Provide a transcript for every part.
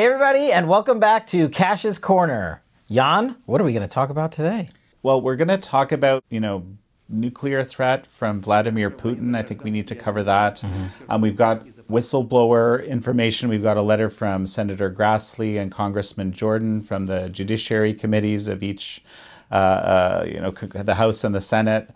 Hey, everybody, and welcome back to Kash's Corner. Jan, what are we going to talk about today? Well, we're going to talk about, you know, nuclear threat from Vladimir Putin. I think we need to cover that. Mm-hmm. Um, we've got whistleblower information. We've got a letter from Senator Grassley and Congressman Jordan from the judiciary committees of each, uh, uh, you know, the House and the Senate.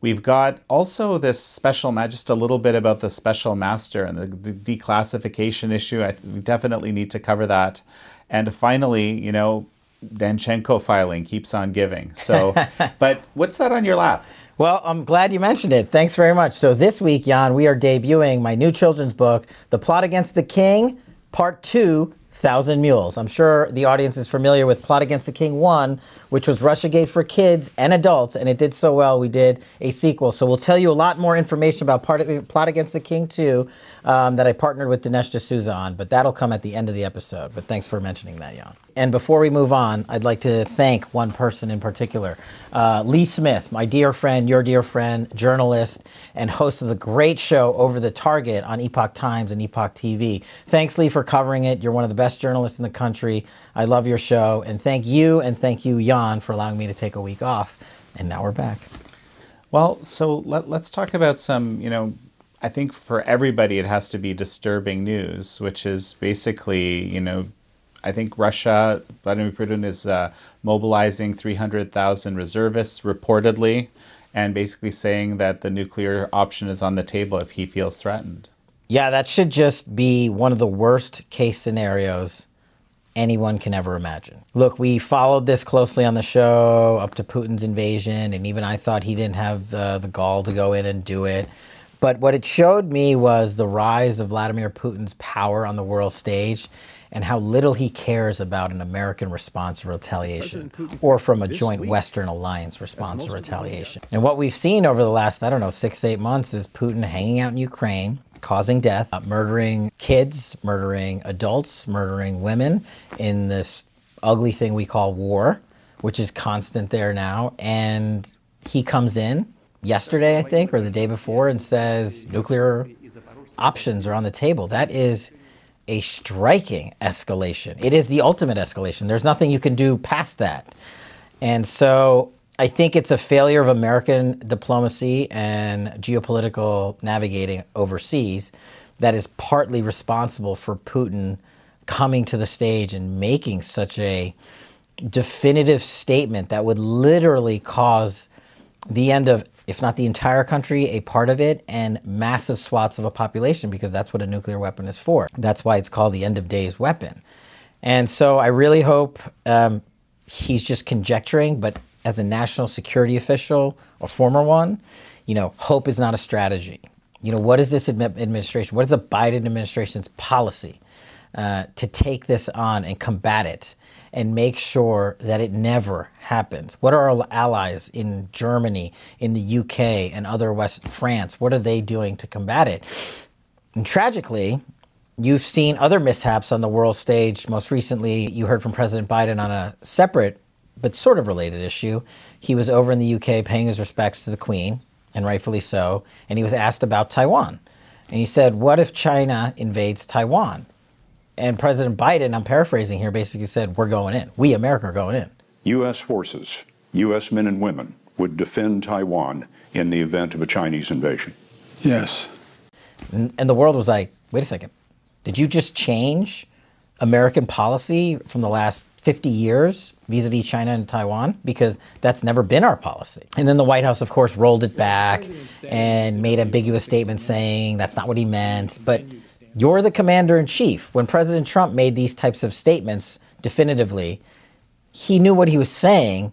We've got also this special, just a little bit about the special master and the, the declassification issue. I we definitely need to cover that. And finally, you know, Danchenko filing keeps on giving. So, but what's that on your lap? Well, I'm glad you mentioned it. Thanks very much. So this week, Jan, we are debuting my new children's book, The Plot Against the King, Part 2, Thousand Mules. I'm sure the audience is familiar with Plot Against the King 1, which was Russiagate for kids and adults, and it did so well. We did a sequel. So we'll tell you a lot more information about Plot Against the King 2 um, that I partnered with Dinesh D'Souza on, but that'll come at the end of the episode. But thanks for mentioning that, Jan. And before we move on, I'd like to thank one person in particular uh, Lee Smith, my dear friend, your dear friend, journalist, and host of the great show Over the Target on Epoch Times and Epoch TV. Thanks, Lee, for covering it. You're one of the best journalists in the country. I love your show. And thank you, and thank you, Jan, for allowing me to take a week off. And now we're back. Well, so let, let's talk about some, you know, I think for everybody it has to be disturbing news, which is basically, you know, I think Russia, Vladimir Putin is uh, mobilizing 300,000 reservists reportedly, and basically saying that the nuclear option is on the table if he feels threatened. Yeah, that should just be one of the worst case scenarios anyone can ever imagine. Look, we followed this closely on the show up to Putin's invasion, and even I thought he didn't have uh, the gall to go in and do it. But what it showed me was the rise of Vladimir Putin's power on the world stage and how little he cares about an American response to retaliation or from a joint Western alliance response to retaliation. And what we've seen over the last, I don't know, six to eight months is Putin hanging out in Ukraine, causing death, uh, murdering kids, murdering adults, murdering women in this ugly thing we call war, which is constant there now. And he comes in yesterday, I think, or the day before, and says nuclear options are on the table. That is a striking escalation. It is the ultimate escalation. There's nothing you can do past that. And so I think it's a failure of American diplomacy and geopolitical navigating overseas that is partly responsible for Putin coming to the stage and making such a definitive statement that would literally cause the end of if not the entire country, a part of it, and massive swaths of a population, because that's what a nuclear weapon is for. That's why it's called the end of days weapon. And so I really hope um, he's just conjecturing, but as a national security official, a former one, you know, hope is not a strategy. You know, what is this administration, what is the Biden administration's policy uh, to take this on and combat it? and make sure that it never happens? What are our allies in Germany, in the UK, and other West France? What are they doing to combat it? And tragically, you've seen other mishaps on the world stage. Most recently, you heard from President Biden on a separate but sort of related issue. He was over in the UK paying his respects to the Queen, and rightfully so, and he was asked about Taiwan. And he said, What if China invades Taiwan? And President Biden, I'm paraphrasing here, basically said, We're going in. We, America, are going in. U.S. forces, U.S. men and women, would defend Taiwan in the event of a Chinese invasion. Yes. And, and the world was like, Wait a second. Did you just change American policy from the last 50 years vis a vis China and Taiwan? Because that's never been our policy. And then the White House, of course, rolled it back and made ambiguous statements saying that's not what he meant. But you're the commander in chief. When President Trump made these types of statements definitively, he knew what he was saying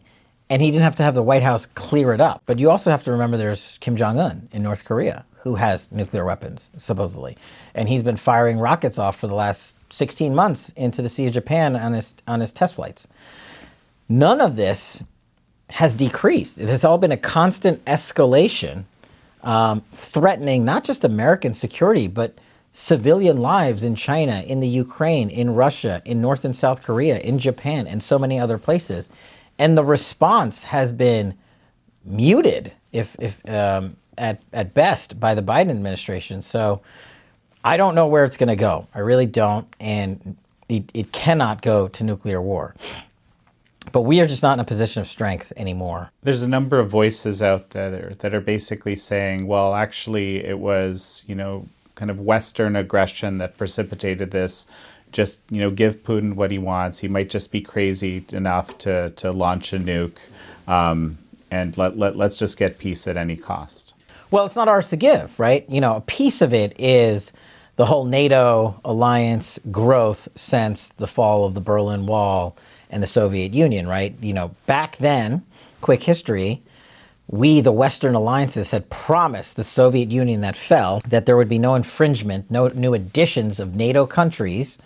and he didn't have to have the White House clear it up. But you also have to remember there's Kim Jong un in North Korea who has nuclear weapons, supposedly. And he's been firing rockets off for the last 16 months into the Sea of Japan on his, on his test flights. None of this has decreased. It has all been a constant escalation, um, threatening not just American security, but civilian lives in China, in the Ukraine, in Russia, in North and South Korea, in Japan, and so many other places. And the response has been muted, if, if um, at, at best, by the Biden administration. So I don't know where it's going to go. I really don't. And it, it cannot go to nuclear war. But we are just not in a position of strength anymore. There's a number of voices out there that are basically saying, well, actually, it was, you know, kind of Western aggression that precipitated this. Just, you know, give Putin what he wants. He might just be crazy enough to, to launch a nuke. Um, and let, let, let's just get peace at any cost. Well, it's not ours to give, right? You know, a piece of it is the whole NATO alliance growth since the fall of the Berlin Wall and the Soviet Union, right? You know, back then, quick history, we, the Western alliances, had promised the Soviet Union that fell that there would be no infringement, no new additions of NATO countries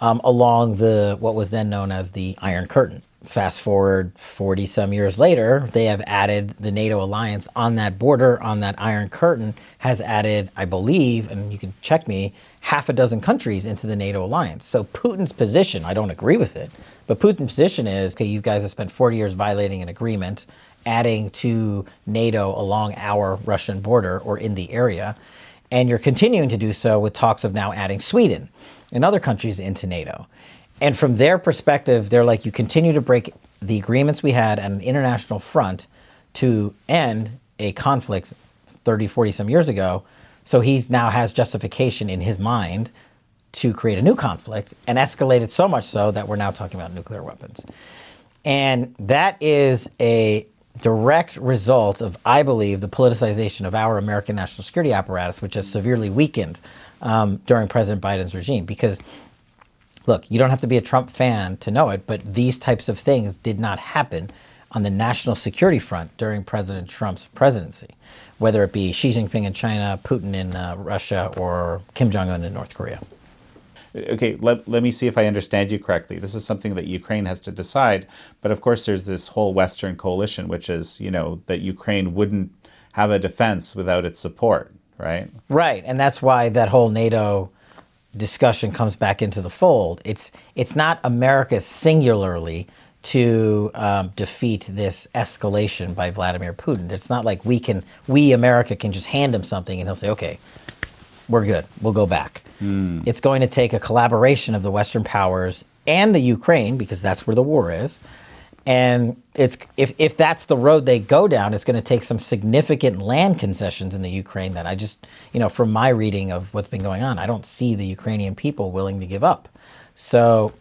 um, along the what was then known as the Iron Curtain. Fast forward 40 some years later, they have added the NATO alliance on that border, on that Iron Curtain, has added, I believe, and you can check me, half a dozen countries into the NATO alliance. So Putin's position, I don't agree with it, but Putin's position is okay, you guys have spent 40 years violating an agreement, adding to NATO along our Russian border or in the area, and you're continuing to do so with talks of now adding Sweden and other countries into NATO. And from their perspective, they're like, you continue to break the agreements we had at an international front to end a conflict 30, 40 some years ago. So he now has justification in his mind to create a new conflict and escalate it so much so that we're now talking about nuclear weapons. And that is a direct result of, I believe, the politicization of our American national security apparatus, which has severely weakened um, during President Biden's regime. Because look, you don't have to be a Trump fan to know it, but these types of things did not happen on the national security front during President Trump's presidency, whether it be Xi Jinping in China, Putin in uh, Russia, or Kim Jong un in North Korea. Okay, let, let me see if I understand you correctly. This is something that Ukraine has to decide. But of course, there's this whole Western coalition, which is, you know, that Ukraine wouldn't have a defense without its support, right? Right. And that's why that whole NATO discussion comes back into the fold. It's it's not America singularly to um, defeat this escalation by Vladimir Putin. It's not like we can we America can just hand him something and he'll say, okay, we're good, we'll go back. Mm. It's going to take a collaboration of the Western powers and the Ukraine because that's where the war is and it's if, if that's the road they go down, it's going to take some significant land concessions in the Ukraine that I just, you know, from my reading of what's been going on, I don't see the Ukrainian people willing to give up. So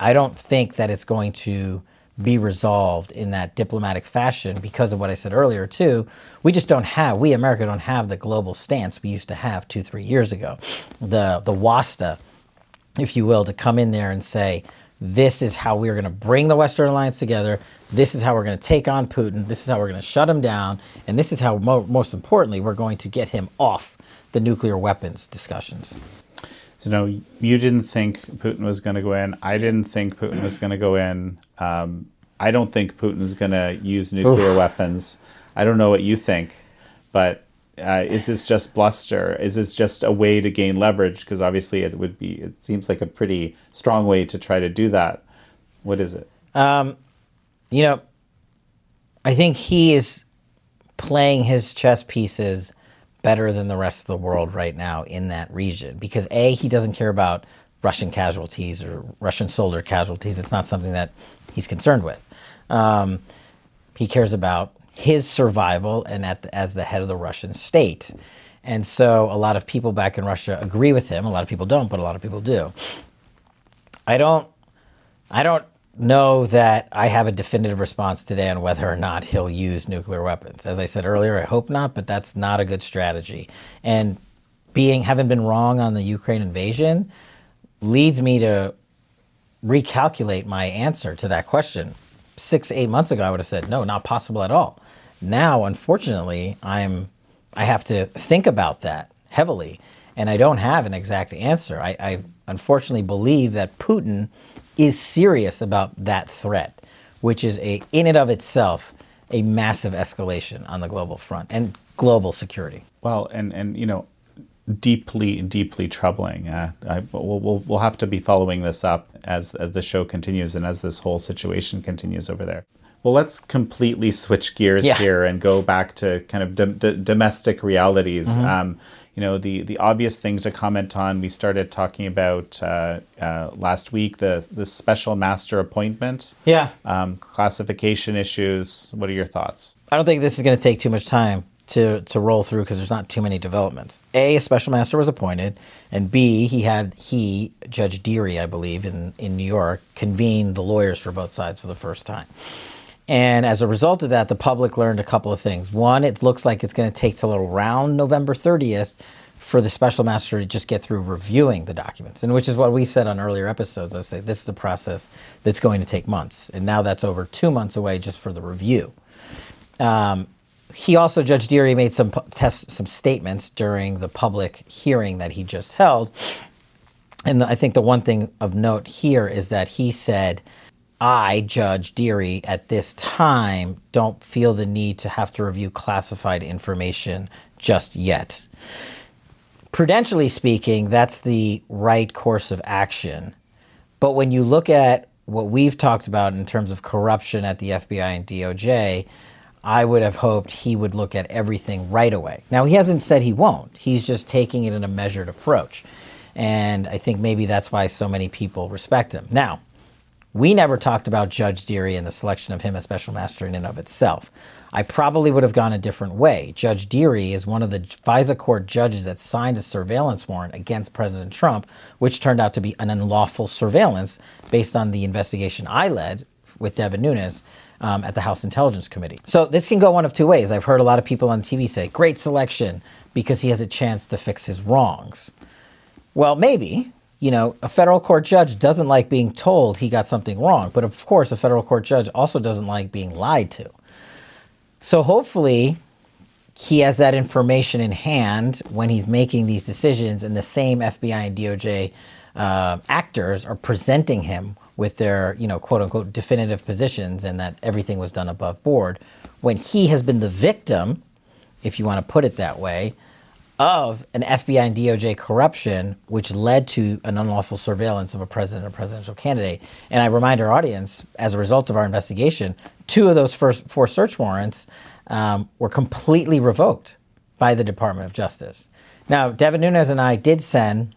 I don't think that it's going to be resolved in that diplomatic fashion because of what I said earlier, too. We just don't have, we America don't have the global stance we used to have two, three years ago. The, the WASTA, if you will, to come in there and say, this is how we're going to bring the Western alliance together. This is how we're going to take on Putin. This is how we're going to shut him down. And this is how, mo- most importantly, we're going to get him off the nuclear weapons discussions. So, no, you didn't think Putin was going to go in. I didn't think Putin was going to go in. Um, I don't think Putin is going to use nuclear Oof. weapons. I don't know what you think, but uh, is this just bluster? Is this just a way to gain leverage? Because obviously, it would be. It seems like a pretty strong way to try to do that. What is it? Um, you know, I think he is playing his chess pieces better than the rest of the world right now in that region because a he doesn't care about Russian casualties or Russian soldier casualties. It's not something that he's concerned with. Um, he cares about his survival and the, as the head of the Russian state. And so a lot of people back in Russia agree with him. A lot of people don't, but a lot of people do. I don't I don't know that I have a definitive response today on whether or not he'll use nuclear weapons. As I said earlier, I hope not, but that's not a good strategy. And being having been wrong on the Ukraine invasion leads me to recalculate my answer to that question. Six, eight months ago, I would have said, no, not possible at all. Now, unfortunately, I'm I have to think about that heavily, and I don't have an exact answer. I, I unfortunately believe that Putin is serious about that threat, which is a in and of itself a massive escalation on the global front and global security. Well, and and you know, deeply deeply troubling. Uh, I, we'll, we'll we'll have to be following this up as, as the show continues and as this whole situation continues over there. Well, let's completely switch gears yeah. here and go back to kind of d- d- domestic realities. Mm-hmm. Um, you know, the, the obvious things to comment on. We started talking about uh, uh, last week the, the special master appointment. Yeah. Um, classification issues. What are your thoughts? I don't think this is going to take too much time to, to roll through because there's not too many developments. A, a special master was appointed, and B, he had he Judge Dearie, I believe, in in New York, convened the lawyers for both sides for the first time. And as a result of that, the public learned a couple of things. One, it looks like it's going to take till around November 30th for the special master to just get through reviewing the documents, and which is what we said on earlier episodes. I say this is a process that's going to take months, and now that's over two months away just for the review. Um, he also, Judge Dearie, made some test, some statements during the public hearing that he just held, and I think the one thing of note here is that he said, "I, Judge Dearie, at this time, don't feel the need to have to review classified information just yet." Prudentially speaking, that's the right course of action. But when you look at what we've talked about in terms of corruption at the FBI and DOJ, I would have hoped he would look at everything right away. Now, he hasn't said he won't. He's just taking it in a measured approach. And I think maybe that's why so many people respect him. Now, we never talked about Judge Dearie and the selection of him as special master in and of itself. I probably would have gone a different way. Judge Dearie is one of the FISA court judges that signed a surveillance warrant against President Trump, which turned out to be an unlawful surveillance based on the investigation I led with Devin Nunes um, at the House Intelligence Committee. So this can go one of two ways. I've heard a lot of people on TV say, great selection because he has a chance to fix his wrongs. Well, maybe. You know, a federal court judge doesn't like being told he got something wrong, but of course, a federal court judge also doesn't like being lied to. So hopefully, he has that information in hand when he's making these decisions, and the same FBI and DOJ uh, actors are presenting him with their, you know, quote unquote definitive positions and that everything was done above board when he has been the victim, if you want to put it that way, of an FBI and DOJ corruption, which led to an unlawful surveillance of a president or presidential candidate. And I remind our audience, as a result of our investigation, two of those first four search warrants um, were completely revoked by the Department of Justice. Now, Devin Nunes and I did send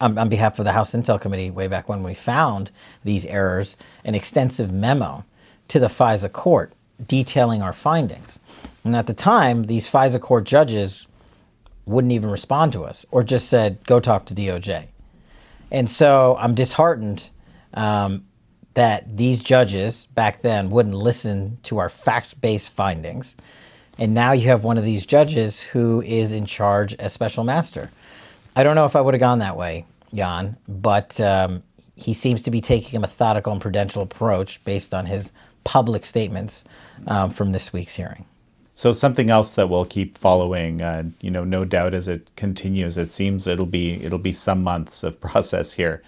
on, on behalf of the House Intel Committee way back when we found these errors, an extensive memo to the FISA court detailing our findings. And at the time, these FISA court judges wouldn't even respond to us or just said, go talk to DOJ. And so I'm disheartened um, that these judges back then wouldn't listen to our fact based findings. And now you have one of these judges who is in charge as special master. I don't know if I would have gone that way, Jan, but um, he seems to be taking a methodical and prudential approach based on his public statements um, from this week's hearing. So something else that we'll keep following, uh, you know, no doubt as it continues. It seems it'll be it'll be some months of process here.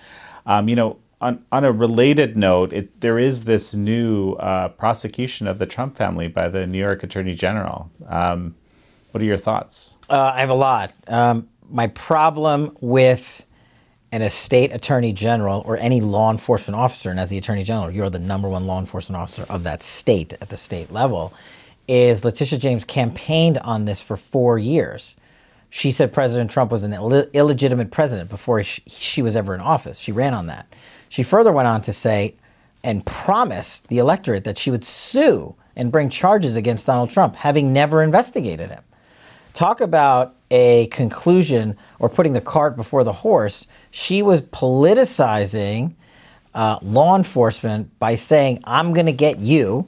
Um, you know, on on a related note, it, there is this new uh, prosecution of the Trump family by the New York Attorney General. Um, what are your thoughts? Uh, I have a lot. Um, my problem with an estate attorney general or any law enforcement officer, and as the attorney general, you're the number one law enforcement officer of that state at the state level, is Letitia James campaigned on this for four years. She said President Trump was an Ill- illegitimate president before she, she was ever in office. She ran on that. She further went on to say and promised the electorate that she would sue and bring charges against Donald Trump, having never investigated him. Talk about a conclusion or putting the cart before the horse. She was politicizing uh, law enforcement by saying, "I'm going to get you,"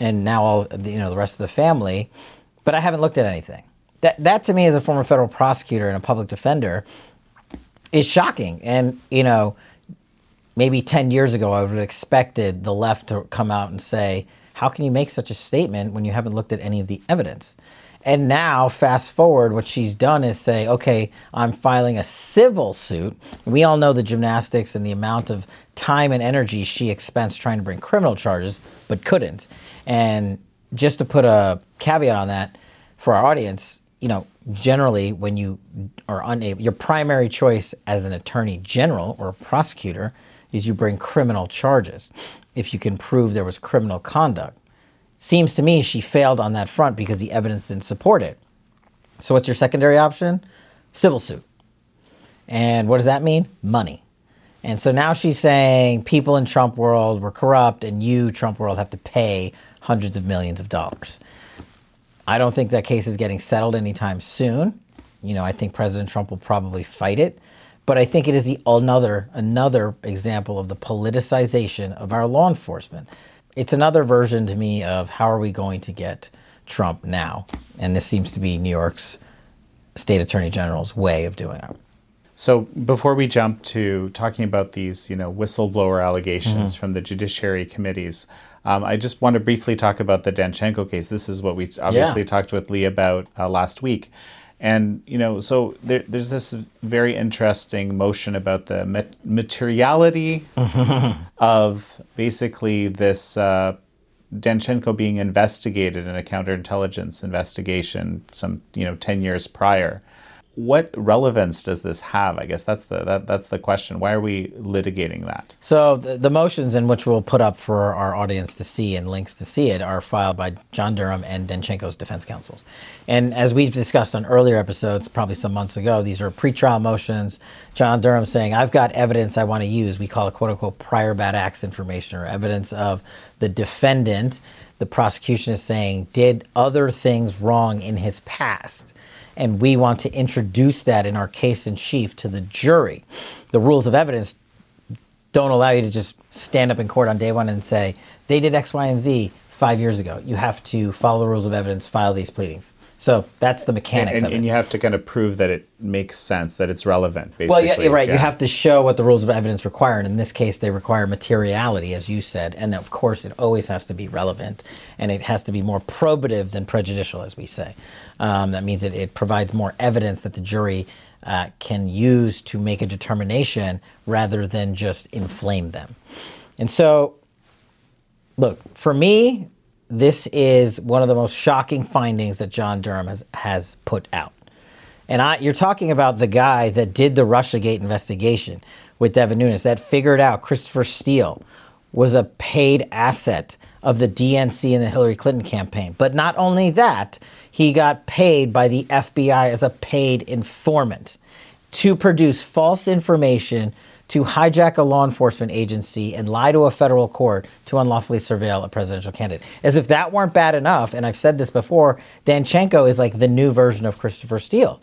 and now all you know the rest of the family. But I haven't looked at anything. That that to me, as a former federal prosecutor and a public defender, is shocking. And you know, maybe ten years ago, I would have expected the left to come out and say, "How can you make such a statement when you haven't looked at any of the evidence?" And now, fast forward, what she's done is say, okay, I'm filing a civil suit. We all know the gymnastics and the amount of time and energy she expends trying to bring criminal charges, but couldn't. And just to put a caveat on that for our audience, you know, generally when you are unable, your primary choice as an attorney general or prosecutor is you bring criminal charges if you can prove there was criminal conduct. Seems to me she failed on that front because the evidence didn't support it. So, what's your secondary option? civil suit. And what does that mean? Money. And so now she's saying people in Trump world were corrupt and you, Trump world, have to pay hundreds of millions of dollars. I don't think that case is getting settled anytime soon. You know, I think President Trump will probably fight it. But I think it is the another another example of the politicization of our law enforcement. It's another version to me of how are we going to get Trump now? And this seems to be New York's state attorney general's way of doing it. So before we jump to talking about these, you know, whistleblower allegations Mm-hmm. from the judiciary committees, um, I just want to briefly talk about the Danchenko case. This is what we obviously Yeah. talked with Lee about uh, last week, and you know, so there, there's this very interesting motion about the mat- materiality of basically this. Uh, Danchenko being investigated in a counterintelligence investigation some you know 10 years prior what relevance does this have i guess that's the that, that's the question why are we litigating that So the, the motions in which we'll put up for our audience to see and links to see it are filed by John Durham and Danchenko's defense counsels. And as we've discussed on earlier episodes, probably some months ago, these are pretrial motions. John Durham saying, I've got evidence I want to use. We call it quote unquote prior bad acts information or evidence of the defendant. The prosecution is saying did other things wrong in his past and we want to introduce that in our case in chief to the jury. The rules of evidence don't allow you to just stand up in court on day one and say, they did X, Y, and Z five years ago. You have to follow the rules of evidence, file these pleadings. So that's the mechanics and, of it. and you have to kind of prove that it makes sense that it's relevant basically well, yeah, you're right. Yeah. You have to show what the rules of evidence require. And in this case, they require materiality, as you said. And of course, it always has to be relevant and it has to be more probative than prejudicial, as we say. Um, that means it, it provides more evidence that the jury uh, can use to make a determination rather than just inflame them. And so, look, for me, this is one of the most shocking findings that John Durham has, has put out. And I, you're talking about the guy that did the Russiagate investigation with Devin Nunes that figured out Christopher Steele was a paid asset of the DNC in the Hillary Clinton campaign. But not only that, he got paid by the FBI as a paid informant to produce false information to hijack a law enforcement agency and lie to a federal court to unlawfully surveil a presidential candidate. As if that weren't bad enough, and I've said this before, Danchenko is like the new version of Christopher Steele.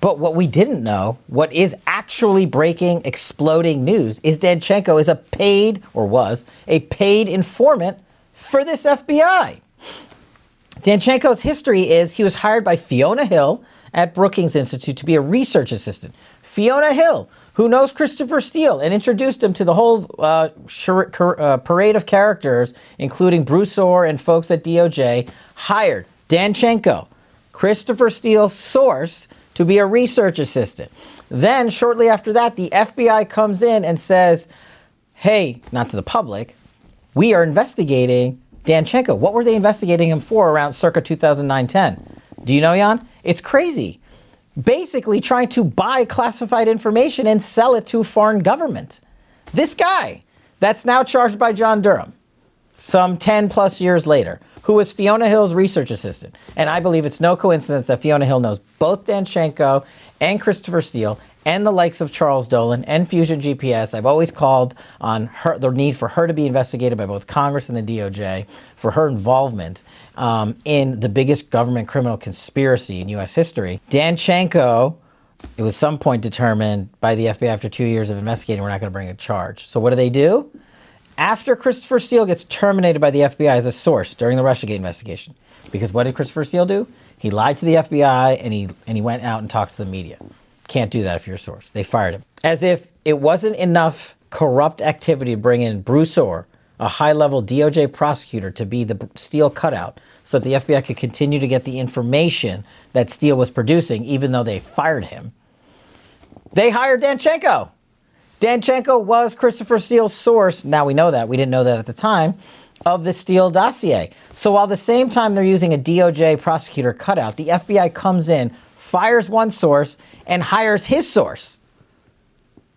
But what we didn't know, what is actually breaking, exploding news, is Danchenko is a paid, or was, a paid informant for this FBI. Danchenko's history is he was hired by Fiona Hill at Brookings Institute to be a research assistant. Fiona Hill, who knows Christopher Steele and introduced him to the whole uh, uh, parade of characters, including Bruce Ohr and folks at DOJ, hired Danchenko, Christopher Steele's source, to be a research assistant. Then, shortly after that, the FBI comes in and says, hey, not to the public, we are investigating Danchenko. What were they investigating him for around circa 2009 10? Do you know, Jan? It's crazy. Basically, trying to buy classified information and sell it to a foreign government. This guy that's now charged by John Durham, some 10 plus years later, who was Fiona Hill's research assistant. And I believe it's no coincidence that Fiona Hill knows both Danchenko and Christopher Steele and the likes of Charles Dolan and Fusion GPS. I've always called on her, the need for her to be investigated by both Congress and the DOJ for her involvement um, in the biggest government criminal conspiracy in U.S. history. Danchenko, it was some point determined by the FBI after two years of investigating, we're not going to bring a charge. So what do they do? After Christopher Steele gets terminated by the FBI as a source during the Russiagate investigation, because what did Christopher Steele do? He lied to the FBI and he and he went out and talked to the media. Can't do that if you're a source. They fired him. As if it wasn't enough corrupt activity to bring in Bruce Ohr, a high-level DOJ prosecutor, to be the Steele cutout, so that the FBI could continue to get the information that Steele was producing, even though they fired him. They hired Danchenko. Danchenko was Christopher Steele's source. Now we know that. We didn't know that at the time of the Steele dossier. So while the same time they're using a DOJ prosecutor cutout, the FBI comes in, fires one source, and hires his source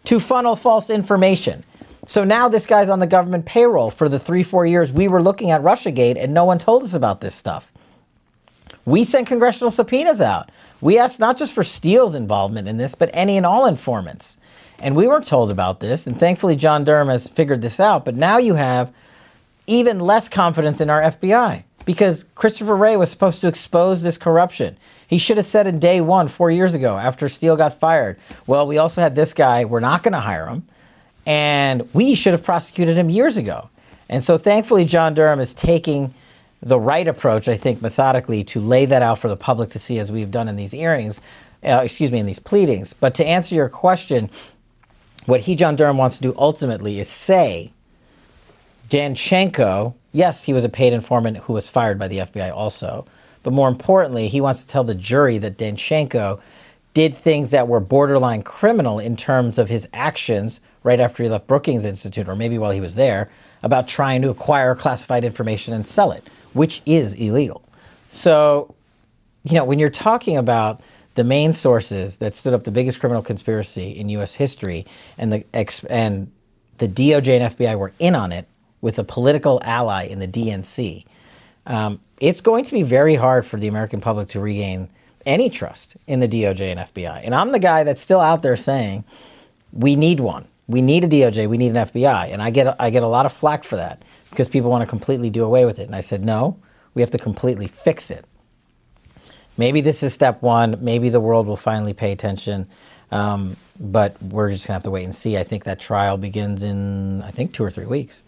to funnel false information. So now this guy's on the government payroll for the three, four years we were looking at Russiagate and no one told us about this stuff. We sent congressional subpoenas out. We asked not just for Steele's involvement in this, but any and all informants. And we weren't told about this. And thankfully, John Durham has figured this out. But now you have even less confidence in our FBI because Christopher Wray was supposed to expose this corruption. He should have said in day one, four years ago, after Steele got fired, well, we also had this guy, we're not going to hire him. And we should have prosecuted him years ago. And so thankfully, John Durham is taking the right approach, I think, methodically to lay that out for the public to see as we've done in these hearings, uh, excuse me, in these pleadings. But to answer your question, what he, John Durham, wants to do ultimately is say Danchenko, yes, he was a paid informant who was fired by the FBI also, but more importantly, he wants to tell the jury that Danchenko did things that were borderline criminal in terms of his actions right after he left Brookings Institute, or maybe while he was there, about trying to acquire classified information and sell it, which is illegal. So, you know, when you're talking about the main sources that stood up the biggest criminal conspiracy in U.S. history, and the and the DOJ and FBI were in on it with a political ally in the DNC. Um, it's going to be very hard for the American public to regain any trust in the DOJ and FBI. And I'm the guy that's still out there saying we need one. We need a DOJ. We need an FBI. And I get I get a lot of flack for that because people want to completely do away with it. And I said no. We have to completely fix it. Maybe this is step one. Maybe the world will finally pay attention. Um, but we're just gonna have to wait and see. I think that trial begins in I think two or three weeks.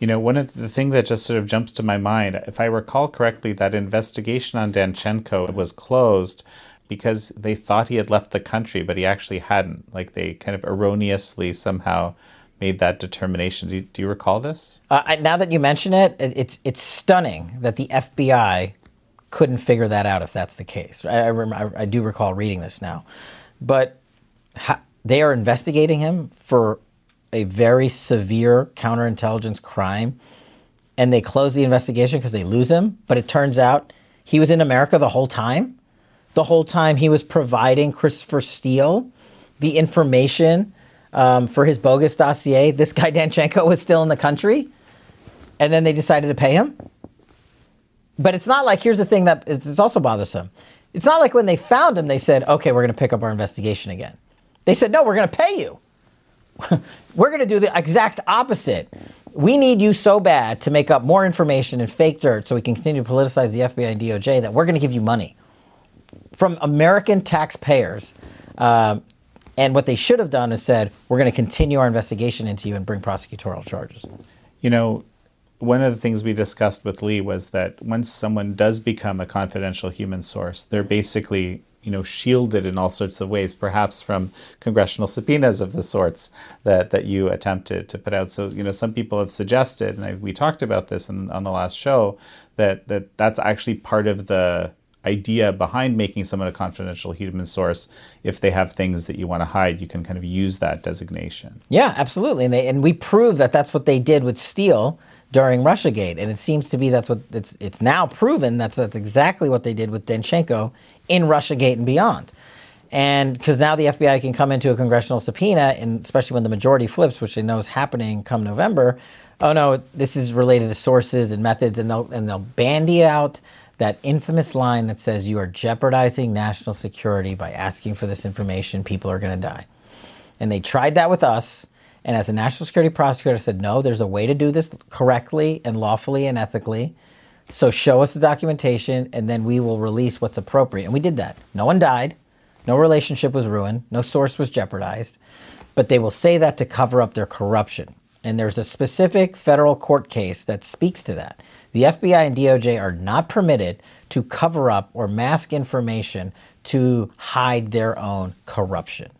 You know, one of the thing that just sort of jumps to my mind, if I recall correctly, that investigation on Danchenko was closed because they thought he had left the country, but he actually hadn't. Like they kind of erroneously somehow made that determination. Do you, do you recall this? Uh, I, now that you mention it, it, it's it's stunning that the FBI couldn't figure that out. If that's the case, I, I, I, I do recall reading this now, but ha- they are investigating him for a very severe counterintelligence crime, and they close the investigation because they lose him. But it turns out he was in America the whole time. The whole time he was providing Christopher Steele the information um, for his bogus dossier. This guy Danchenko was still in the country, and then they decided to pay him. But it's not like here's the thing that it's, it's also bothersome. It's not like when they found him, they said, "Okay, we're going to pick up our investigation again." They said, "No, we're going to pay you." we're going to do the exact opposite. We need you so bad to make up more information and fake dirt so we can continue to politicize the FBI and DOJ that we're going to give you money from American taxpayers. Um, and what they should have done is said, we're going to continue our investigation into you and bring prosecutorial charges. You know, one of the things we discussed with Lee was that once someone does become a confidential human source, they're basically you know shielded in all sorts of ways, perhaps from congressional subpoenas of the sorts that that you attempted to put out. So you know some people have suggested, and I, we talked about this in, on the last show, that that that's actually part of the idea behind making someone a confidential human source. If they have things that you want to hide you can kind of use that designation. Yeah absolutely. And they and we prove that that's what they did with steele during russiagate and it seems to be that's what it's it's now proven that's that's exactly what they did with danchenko in russiagate and beyond and because now the fbi can come into a congressional subpoena and especially when the majority flips which they know is happening come november oh no this is related to sources and methods and they'll and they'll bandy out that infamous line that says you are jeopardizing national security by asking for this information, people are going to die. And they tried that with us. And as a national security prosecutor, I said, no, there's a way to do this correctly and lawfully and ethically. So show us the documentation and then we will release what's appropriate. And we did that. No one died. No relationship was ruined. No source was jeopardized. But they will say that to cover up their corruption. And there's a specific federal court case that speaks to that. The FBI and DOJ are not permitted to cover up or mask information to hide their own corruption.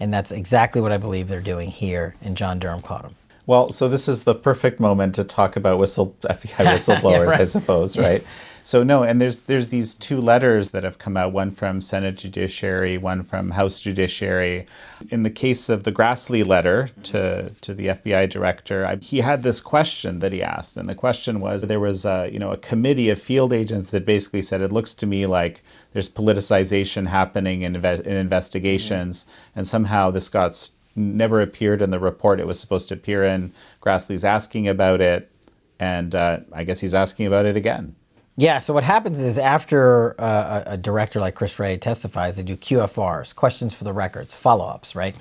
And that's exactly what I believe they're doing here, and John Durham caught them. Well, so this is the perfect moment to talk about whistle FBI whistleblowers, yeah, right. I suppose, right? So no, and there's there's these two letters that have come out, one from Senate Judiciary, one from House Judiciary. In the case of the Grassley letter to to the FBI director, I, he had this question that he asked, and the question was there was a you know a committee of field agents that basically said it looks to me like there's politicization happening in, in investigations, mm-hmm. and somehow this got never appeared in the report it was supposed to appear in. Grassley's asking about it, and uh, I guess he's asking about it again. Yeah, so what happens is after uh, a, a director like Chris Wray testifies, they do QFRs, questions for the records, follow ups, right?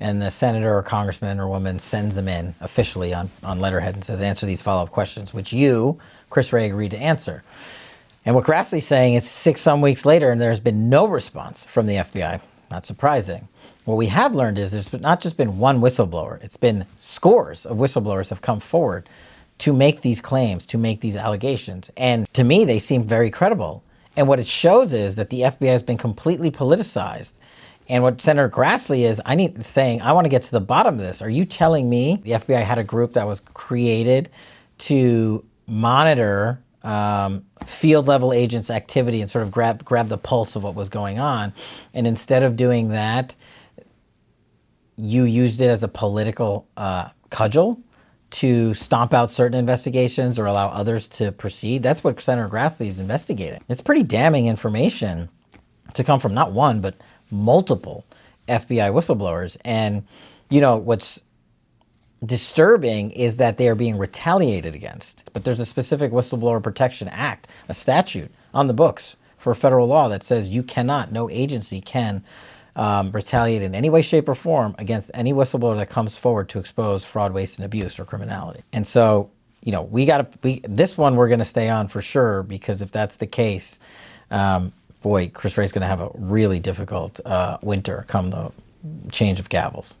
And the senator or congressman or woman sends them in officially on, on letterhead and says, answer these follow up questions, which you, Chris Wray, agreed to answer. And what Grassley's saying is six some weeks later, and there's been no response from the FBI. Not surprising. What we have learned is there's not just been one whistleblower, it's been scores of whistleblowers have come forward to make these claims, to make these allegations. And to me, they seem very credible. And what it shows is that the FBI has been completely politicized. And what Senator Grassley is, I need saying, I want to get to the bottom of this. Are you telling me the FBI had a group that was created to monitor um, field level agents' activity and sort of grab grab the pulse of what was going on, and instead of doing that, you used it as a political uh, cudgel to stomp out certain investigations or allow others to proceed. That's what Senator Grassley is investigating. It's pretty damning information to come from not one, but multiple FBI whistleblowers. And, you know, what's disturbing is that they are being retaliated against. But there's a specific Whistleblower Protection Act, a statute on the books for federal law that says you cannot, no agency can um, retaliate in any way, shape, or form against any whistleblower that comes forward to expose fraud, waste, and abuse or criminality. And so, you know, we got to, this one we're going to stay on for sure because if that's the case, um, boy, Chris Wray's going to have a really difficult uh, winter come the change of gavels.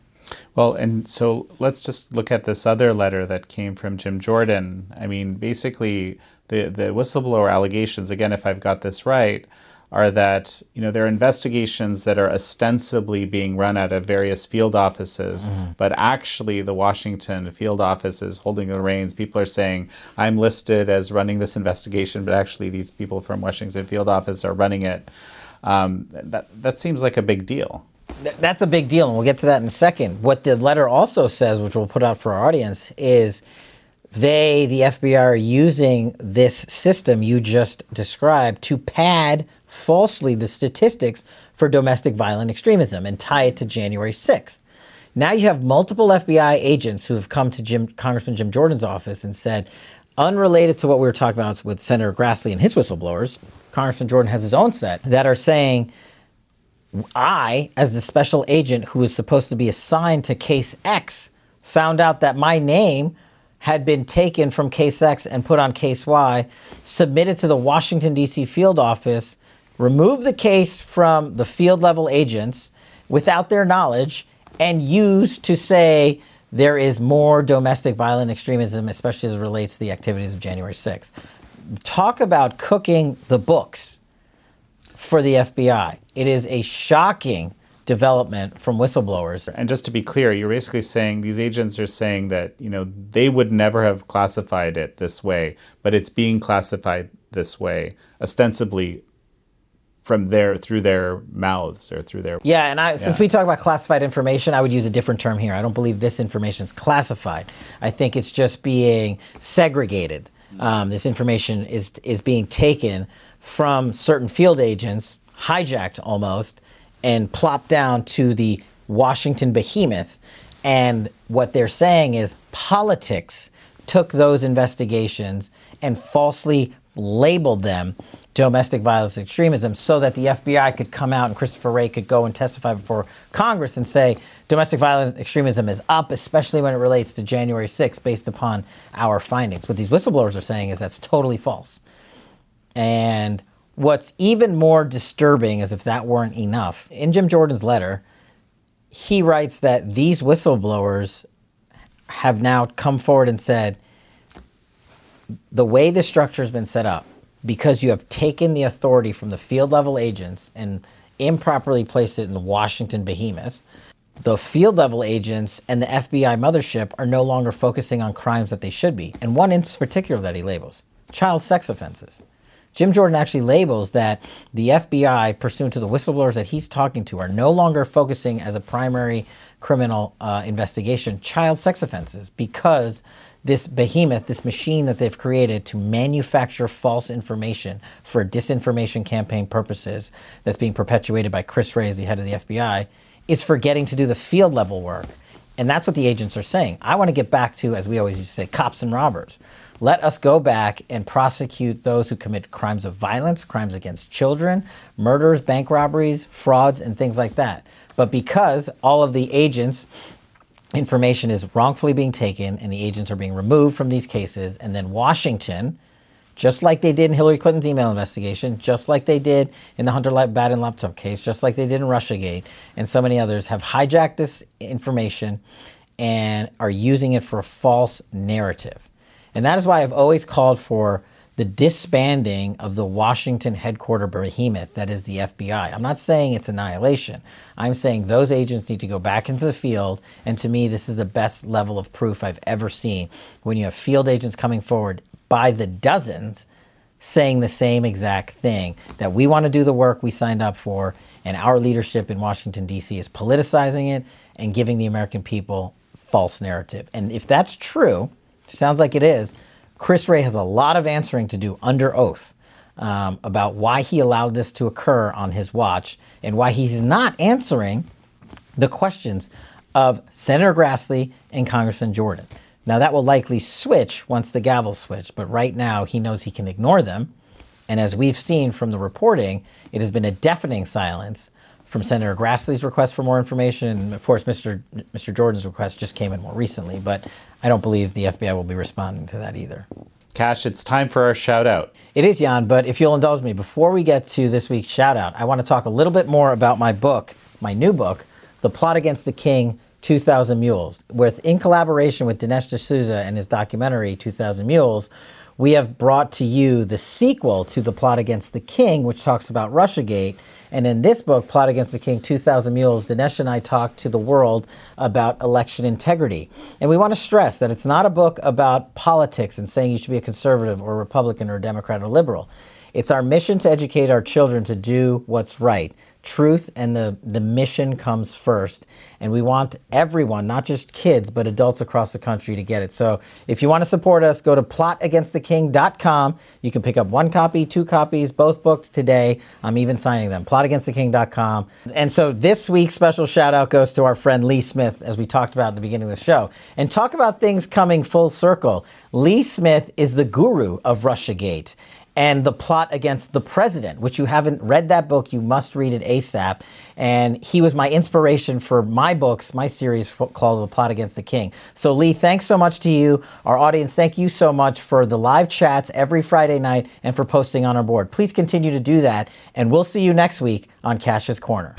Well, and so let's just look at this other letter that came from Jim Jordan. I mean, basically, the, the whistleblower allegations, again, if I've got this right, are that you know there are investigations that are ostensibly being run out of various field offices, mm-hmm. but actually the Washington field office is holding the reins. People are saying I'm listed as running this investigation, but actually these people from Washington field office are running it. Um, that that seems like a big deal. That's a big deal, and we'll get to that in a second. What the letter also says, which we'll put out for our audience, is they, the FBI, are using this system you just described to pad falsely the statistics for domestic violent extremism and tie it to January 6th. Now you have multiple FBI agents who have come to Jim, Congressman Jim Jordan's office and said, unrelated to what we were talking about with Senator Grassley and his whistleblowers, Congressman Jordan has his own set that are saying, I, as the special agent who was supposed to be assigned to case X, found out that my name had been taken from case X and put on case Y, submitted to the Washington, D.C. field office, remove the case from the field level agents without their knowledge and use to say there is more domestic violent extremism, especially as it relates to the activities of January 6th. Talk about cooking the books for the FBI. It is a shocking development from whistleblowers. And just to be clear, you're basically saying these agents are saying that, you know, they would never have classified it this way, but it's being classified this way, ostensibly from their through their mouths or through their yeah and I, yeah. since we talk about classified information i would use a different term here. I don't believe this information is classified. I think it's just being segregated. Um, this information is is being taken from certain field agents hijacked almost and plopped down to the washington behemoth. And what they're saying is politics took those investigations and falsely labeled them domestic violence extremism so that the FBI could come out and Christopher Wray could go and testify before Congress and say domestic violence extremism is up, especially when it relates to January 6th, based upon our findings. What these whistleblowers are saying is that's totally false. And what's even more disturbing is if that weren't enough, in Jim Jordan's letter, he writes that these whistleblowers have now come forward and said the way the structure has been set up, because you have taken the authority from the field level agents and improperly placed it in the Washington behemoth, the field level agents and the FBI mothership are no longer focusing on crimes that they should be. And one in particular that he labels child sex offenses. Jim Jordan actually labels that the FBI, pursuant to the whistleblowers that he's talking to, are no longer focusing as a primary criminal uh, investigation child sex offenses because this behemoth, this machine that they've created to manufacture false information for disinformation campaign purposes that's being perpetuated by Chris Wray as the head of the FBI is forgetting to do the field level work And that's what the agents are saying. I want to get back to, as we always used to say, cops and robbers. Let us go back and prosecute those who commit crimes of violence, crimes against children, murders, bank robberies, frauds, and things like that. But because all of the agents information is wrongfully being taken and the agents are being removed from these cases. And then Washington, just like they did in Hillary Clinton's email investigation, just like they did in the Hunter Biden laptop case, just like they did in Russiagate, and so many others, have hijacked this information and are using it for a false narrative. And that is why I've always called for the disbanding of the Washington headquarter behemoth that is the FBI. I'm not saying it's annihilation. I'm saying those agents need to go back into the field. And to me, this is the best level of proof I've ever seen when you have field agents coming forward by the dozens saying the same exact thing that we want to do the work we signed up for, and our leadership in Washington, D.C. is politicizing it and giving the American people false narrative. And if that's true, sounds like it is Chris Wray has a lot of answering to do under oath um, about why he allowed this to occur on his watch and why he's not answering the questions of Senator Grassley and Congressman Jordan. Now, that will likely switch once the gavel switch, but right now he knows he can ignore them. And as we've seen from the reporting, it has been a deafening silence from Senator Grassley's request for more information. And of course, Mr. Mr. Jordan's request just came in more recently, but I don't believe the FBI will be responding to that either. Kash, it's time for our shout out. It is, Jan, but if you'll indulge me, before we get to this week's shout out, I want to talk a little bit more about my book, my new book, The Plot Against the King 2000 Mules. With in collaboration with Dinesh D'Souza and his documentary 2000 Mules, we have brought to you the sequel to The Plot Against the King, which talks about Russiagate. And in this book, Plot Against the King 2000 Mules, Dinesh and I talk to the world about election integrity. And we want to stress that it's not a book about politics and saying you should be a conservative or Republican or Democrat or liberal. It's our mission to educate our children to do what's right truth and the, the mission comes first. And we want everyone, not just kids, but adults across the country to get it. So if you want to support us, go to plotagainsttheking.com. You can pick up one copy, two copies, both books today. I'm even signing them. Plotagainsttheking.com. And so this week's special shout out goes to our friend Lee Smith, as we talked about at the beginning of the show. And talk about things coming full circle. Lee Smith is the guru of Russiagate and the plot against the president, which you haven't read that book, you must read it ASAP. And he was my inspiration for my books, my series called The Plot Against the King. So, Lee, thanks so much to you. Our audience, thank you so much for the live chats every Friday night and for posting on our board. Please continue to do that, and we'll see you next week on Kash's Corner.